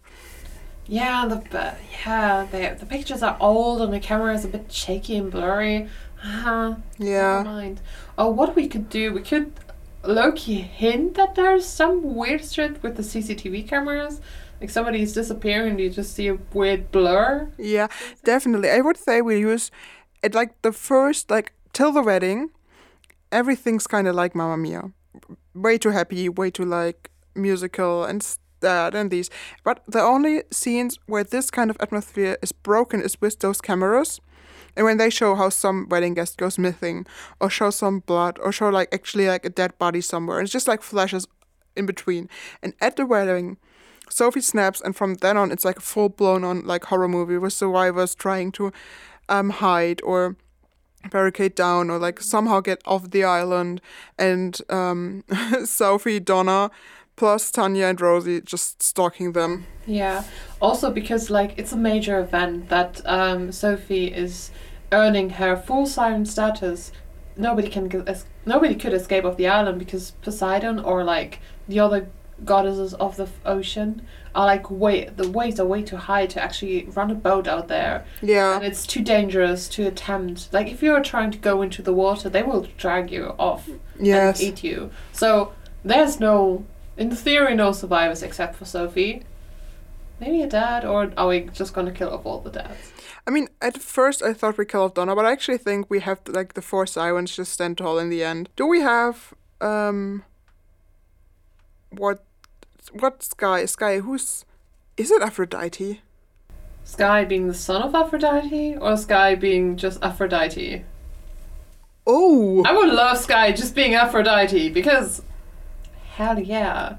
Yeah, the yeah the the pictures are old and the camera is a bit shaky and blurry. Uh-huh. Yeah. Never mind. Oh, what we could do? We could low-key hint that there's some weird shit with the CCTV cameras. Like somebody's disappearing you just see a weird blur. Yeah, definitely. I would say we use it like the first, like till the wedding, everything's kind of like Mamma Mia. Way too happy, way too like musical and that and these. But the only scenes where this kind of atmosphere is broken is with those cameras. And when they show how some wedding guest goes missing, or show some blood, or show like actually like a dead body somewhere, it's just like flashes in between. And at the wedding, Sophie snaps, and from then on, it's like a full blown on like horror movie with survivors trying to um, hide or barricade down or like somehow get off the island, and um, Sophie, Donna, plus Tanya and Rosie just stalking them. Yeah. Also because like it's a major event that um, Sophie is earning her full siren status. Nobody can es- nobody could escape off the island because Poseidon or like the other goddesses of the f- ocean are like way the waves are way too high to actually run a boat out there Yeah. and it's too dangerous to attempt like if you're trying to go into the water they will drag you off yes. and eat you so there's no in theory no survivors except for sophie maybe a dad or are we just gonna kill off all the dads I mean, at first I thought we killed Donna, but I actually think we have like the four sirens just stand tall in the end. Do we have um what what Sky? Sky who's is it Aphrodite? sky being the son of aphrodite or sky being just aphrodite Oh, i would love sky just being aphrodite because hell yeah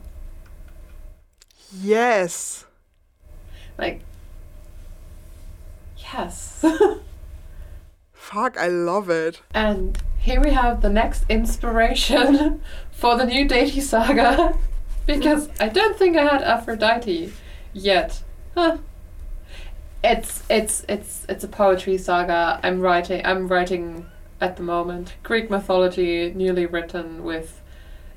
yes. like yes Fuck, I love it. And here we have the next inspiration for the new Deity saga. because I don't think I had Aphrodite yet. Huh. It's it's it's it's a poetry saga. I'm writing. I'm writing at the moment Greek mythology, newly written with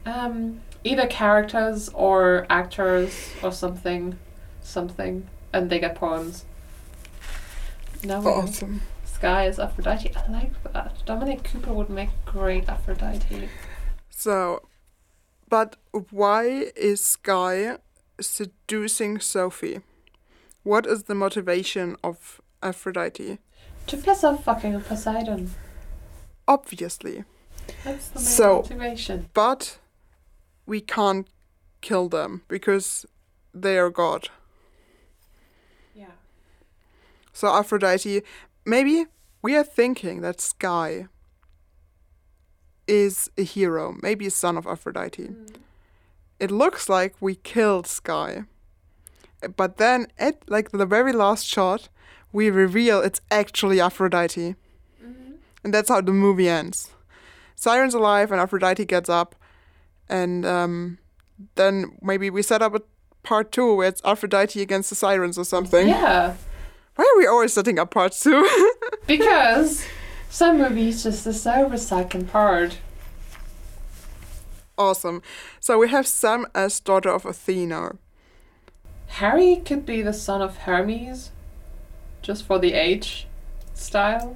um, either characters or actors or something, something, and they get poems. Now. Awesome. Sky is Aphrodite. I like that. Dominic Cooper would make great Aphrodite. So, but why is Sky seducing Sophie? What is the motivation of Aphrodite? To piss off fucking Poseidon. Obviously. That's the main So- motivation. But we can't kill them because they are God. Yeah. So Aphrodite, maybe we are thinking that Sky is a hero, maybe a son of Aphrodite. Mm. It looks like we killed Sky. But then at like the very last shot, we reveal it's actually Aphrodite. Mm-hmm. And that's how the movie ends. Siren's alive and Aphrodite gets up and um, then maybe we set up a part two where it's Aphrodite against the sirens or something. Yeah. Why are we always setting up part two? Because some movies just deserve a second part. awesome. So we have Sam as daughter of Athena. Harry could be the son of Hermes, just for the age style.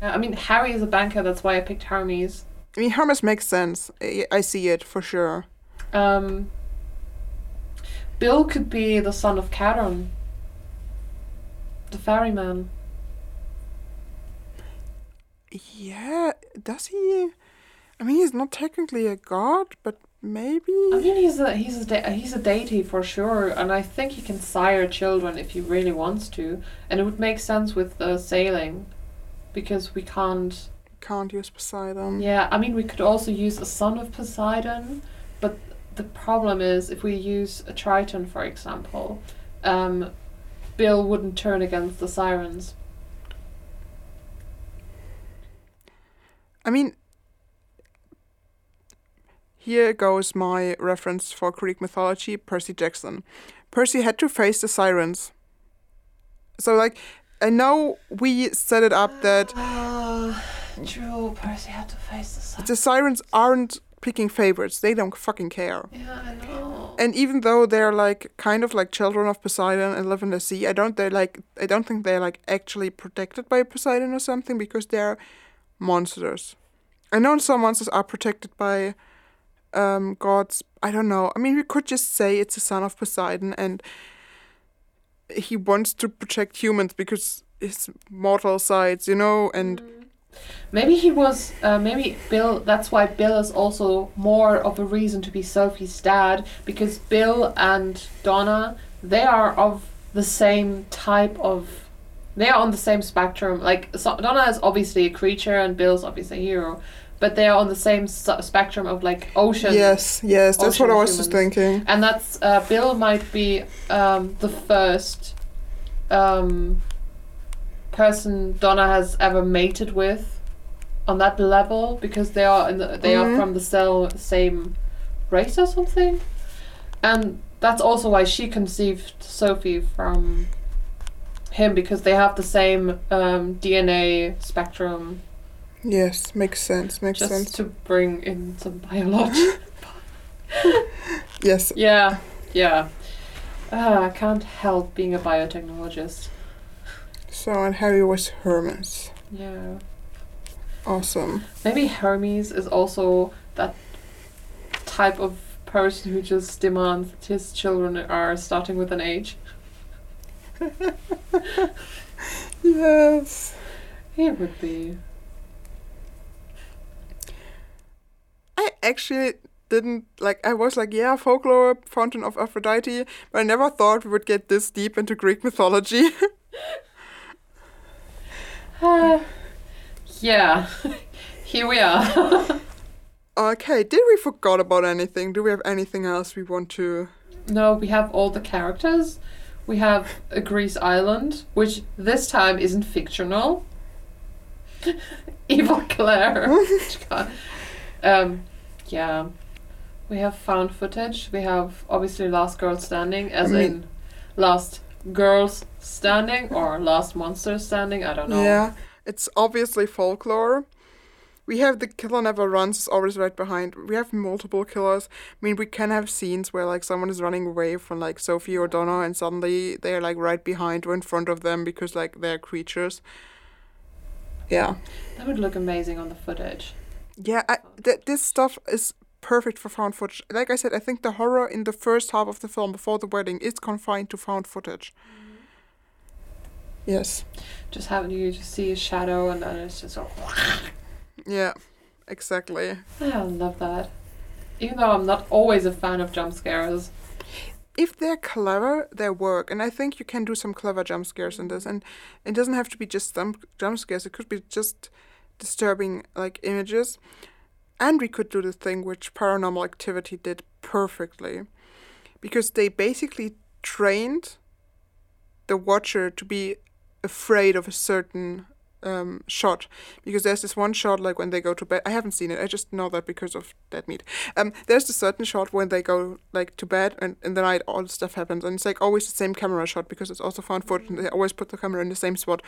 I mean, Harry is a banker, that's why I picked Hermes. I mean, Hermes makes sense. I, I see it for sure. Um, Bill could be the son of Charon, the ferryman. Yeah, does he? I mean, he's not technically a god, but maybe. I mean, he's a he's a de- he's a deity for sure, and I think he can sire children if he really wants to, and it would make sense with the sailing, because we can't. Can't use Poseidon. Yeah, I mean, we could also use a son of Poseidon, but the problem is if we use a Triton, for example, um, Bill wouldn't turn against the sirens. I mean, here goes my reference for Greek mythology Percy Jackson. Percy had to face the sirens. So, like, I know we set it up that Ah, true. Percy had to face the sirens. the sirens aren't picking favorites, they don't fucking care. Yeah, I know. And even though they're like kind of like children of Poseidon and live in the sea, I don't they like I don't think they're like actually protected by Poseidon or something because they're monsters. I know some monsters are protected by um gods. I don't know. I mean we could just say it's a son of Poseidon and he wants to protect humans because his mortal sides, you know, and Maybe he was. Uh, maybe Bill. That's why Bill is also more of a reason to be Sophie's dad because Bill and Donna they are of the same type of. They are on the same spectrum. Like so, Donna is obviously a creature and Bill's obviously a hero, but they are on the same s- spectrum of like ocean. yes, yes, that's what I was just thinking. And that's uh, Bill might be um, the first um, person Donna has ever mated with on that level because they are in the, they Mhm. are from the cell same race or something, and that's also why she conceived Sophie from him because they have the same um, DNA spectrum. Yes, makes sense, makes Just sense. to bring in some biology. Yes. Yeah, yeah. Ah, I can't help being a biotechnologist. So and Harry was Hermes. Yeah. Awesome. Maybe Hermes is also that type of person who just demands that his children are starting with an H. Yes. He would be. I actually didn't like I was like, yeah, folklore, fountain of Aphrodite, but I never thought we would get this deep into Greek mythology. Uh, yeah. Here we are. okay, did we forgot about anything? Do we have anything else we want to no, we have all the characters. We have a Greece island, which this time isn't fictional. Eva Claire. Um, yeah. We have found footage. We have obviously Last Girl Standing, as I mean- in last girls standing or last monster standing. I don't know. Yeah, it's obviously folklore. We have the killer never runs is always right behind. We have multiple killers. I mean, we can have scenes where like someone is running away from like Sophie or Donna, and suddenly they're like right behind or in front of them because like they're creatures. Yeah, That would look amazing on the footage. yeah. I, th- this stuff is perfect for found footage. Like I said, I think the horror in the first half of the film before the wedding is confined to found footage. Mm-hmm. Yes. Just having you just see a shadow and then it's just oh, Yeah. Exactly. I love that. Even though I'm not always a fan of jump scares. if they're clever, they work. And I think you can do some clever jump scares in this. And it doesn't have to be just jump, jump scares, it could be just disturbing like images. And we could do the thing which paranormal activity did perfectly. Because they basically trained the watcher to be afraid of a certain um, shot because there's this one shot like when they go to bed. I haven't seen it. I just know that because of Dead Meat. Um, there's a certain shot when they go like to bed and in the night all the stuff happens and it's like always the same camera shot because it's also found footage and they always put the camera in the same spot.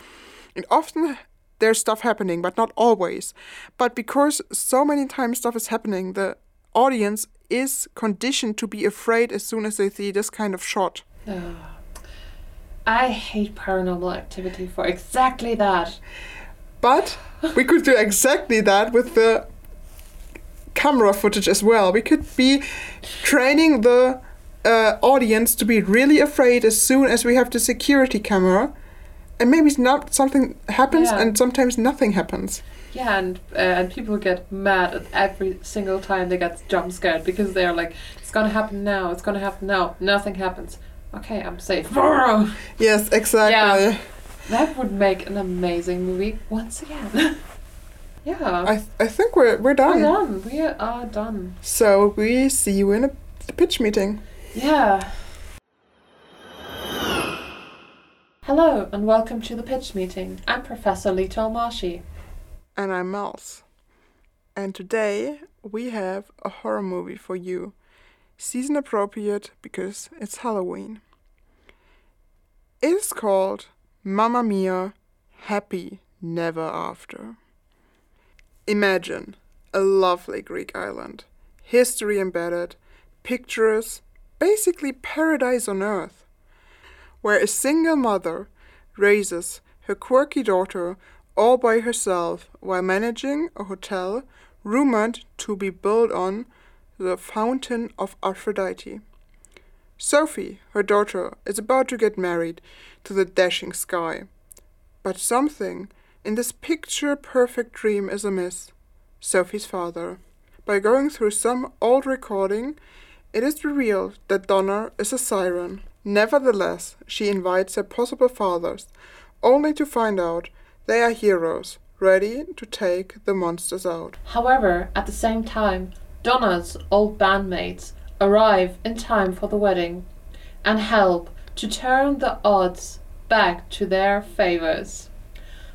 And often there's stuff happening, but not always. But because so many times stuff is happening, the audience is conditioned to be afraid as soon as they see this kind of shot. Ugh. I hate paranormal activity for exactly that. But we could do exactly that with the camera footage as well. We could be training the uh, audience to be really afraid as soon as we have the security camera. And maybe it's not something happens, Yeah. and sometimes nothing happens. Yeah, and uh, and people get mad at every single time they get jump scared because they're like, it's gonna happen now, it's gonna happen now. Nothing happens. Okay, I'm safe. Yes, exactly. yeah. That would make an amazing movie once again. yeah. I I think we're we're done we're done. We are done. So we see you in a, the pitch meeting. Yeah. Hello and welcome to the pitch meeting. I'm Professor Lito Mashi. And I'm Mels. And today we have a horror movie for you. Season appropriate because it's Halloween. It is called Mamma Mia Happy Never After. Imagine a lovely Greek island, history embedded, pictures, basically paradise on earth, where a single mother raises her quirky daughter all by herself while managing a hotel rumored to be built on the fountain of Aphrodite. Sophie, her daughter, is about to get married to the dashing sky. But something in this picture perfect dream is amiss. Sophie's father. By going through some old recording, it is revealed that Donna is a siren. Nevertheless, she invites her possible fathers, only to find out they are heroes, ready to take the monsters out. However, at the same time, Donna's old bandmates arrive in time for the wedding and help to turn the odds back to their favors.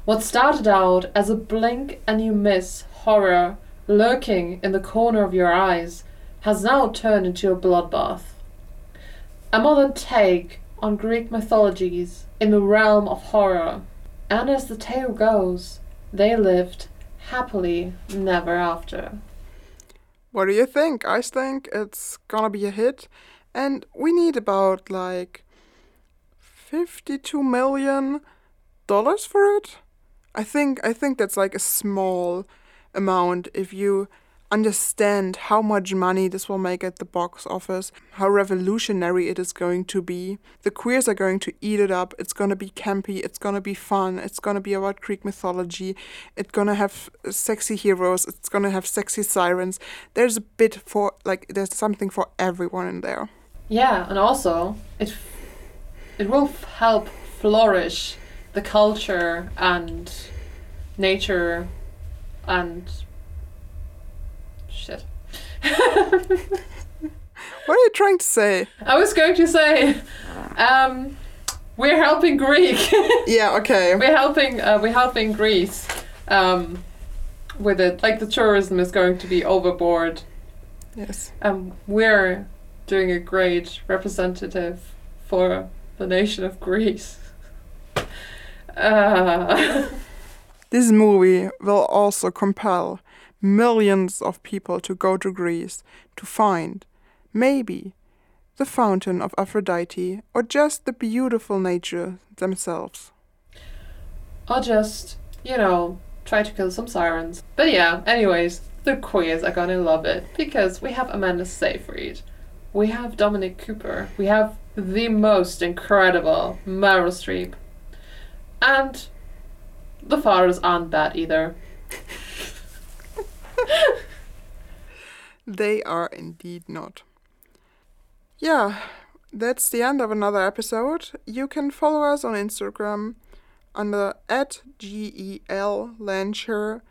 What started out as a blink and you miss horror lurking in the corner of your eyes has now turned into a bloodbath. A modern take on Greek mythologies in the realm of horror. And as the tale goes, they lived happily never after. What do you think? I think it's gonna be a hit, and we need about like 52 million dollars for it. I think I think that's like a small amount if you understand how much money this will make at the box office, how revolutionary it is going to be. The queers are going to eat it up. It's going to be campy, it's going to be fun, it's going to be about Greek mythology. It's going to have sexy heroes, it's going to have sexy sirens. There's a bit for like there's something for everyone in there. Yeah, and also it it will help flourish the culture and nature and. What are you trying to say? I was going to say, um, we're helping Greek. Yeah, okay. we're helping. Uh, we're helping Greece. Um, with it, like the tourism is going to be overboard. Yes. Um, we're doing a great representative for the nation of Greece. Uh, This movie will also compel millions of people to go to Greece to find, maybe, the fountain of Aphrodite or just the beautiful nature themselves. I'll just, you know, try to kill some sirens. But yeah, anyways, the queers are gonna love it because we have Amanda Seyfried, we have Dominic Cooper, we have the most incredible Meryl Streep, and the fathers aren't bad either. They are indeed not. Yeah, that's the end of another episode. You can follow us on Instagram under at jellehnsherr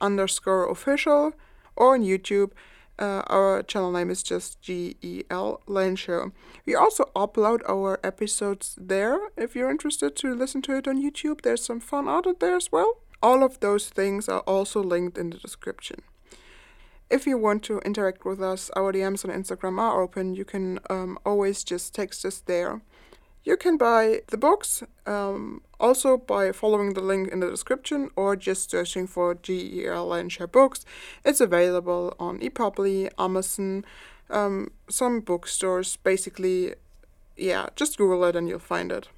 underscore official or on YouTube. Uh, our channel name is just jellehnsherr. We also upload our episodes there if you're interested to listen to it on YouTube. There's some fun out there as well. All of those things are also linked in the description. If you want to interact with us, our DMs on Instagram are open. You can um, always just text us there. You can buy the books um, also by following the link in the description or just searching for jellehnsherr Books. It's available on epubli, Amazon, um, some bookstores. Basically, yeah, just Google it and you'll find it.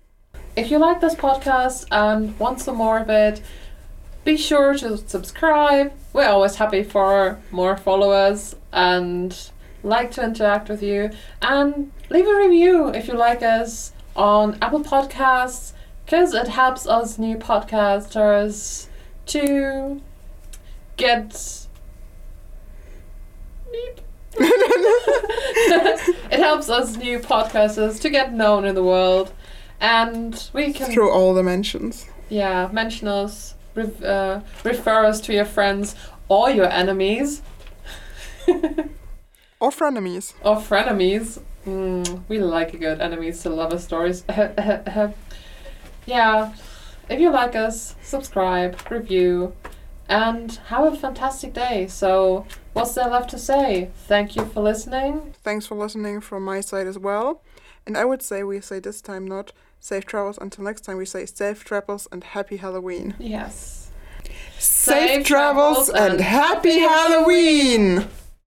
If you like this podcast and want some more of it, be sure to subscribe. We're always happy for more followers and like to interact with you. And leave a review if you like us on Apple Podcasts because it helps us new podcasters to get. It helps us new podcasters to get known in the world. And we can Through all dimensions. yeah, mention us, re- uh, refer us to your friends or your enemies Or frenemies. or frenemies. Mm, we like a good enemies to lover stories. yeah, if you like us, subscribe, review, and have a fantastic day. So, what's there left to say? Thank you for listening. Thanks for listening from my side as well. And I would say we say this time not safe travels. Until next time, we say safe travels and happy Halloween. Yes. Safe, Safe travels travels and happy happy Halloween.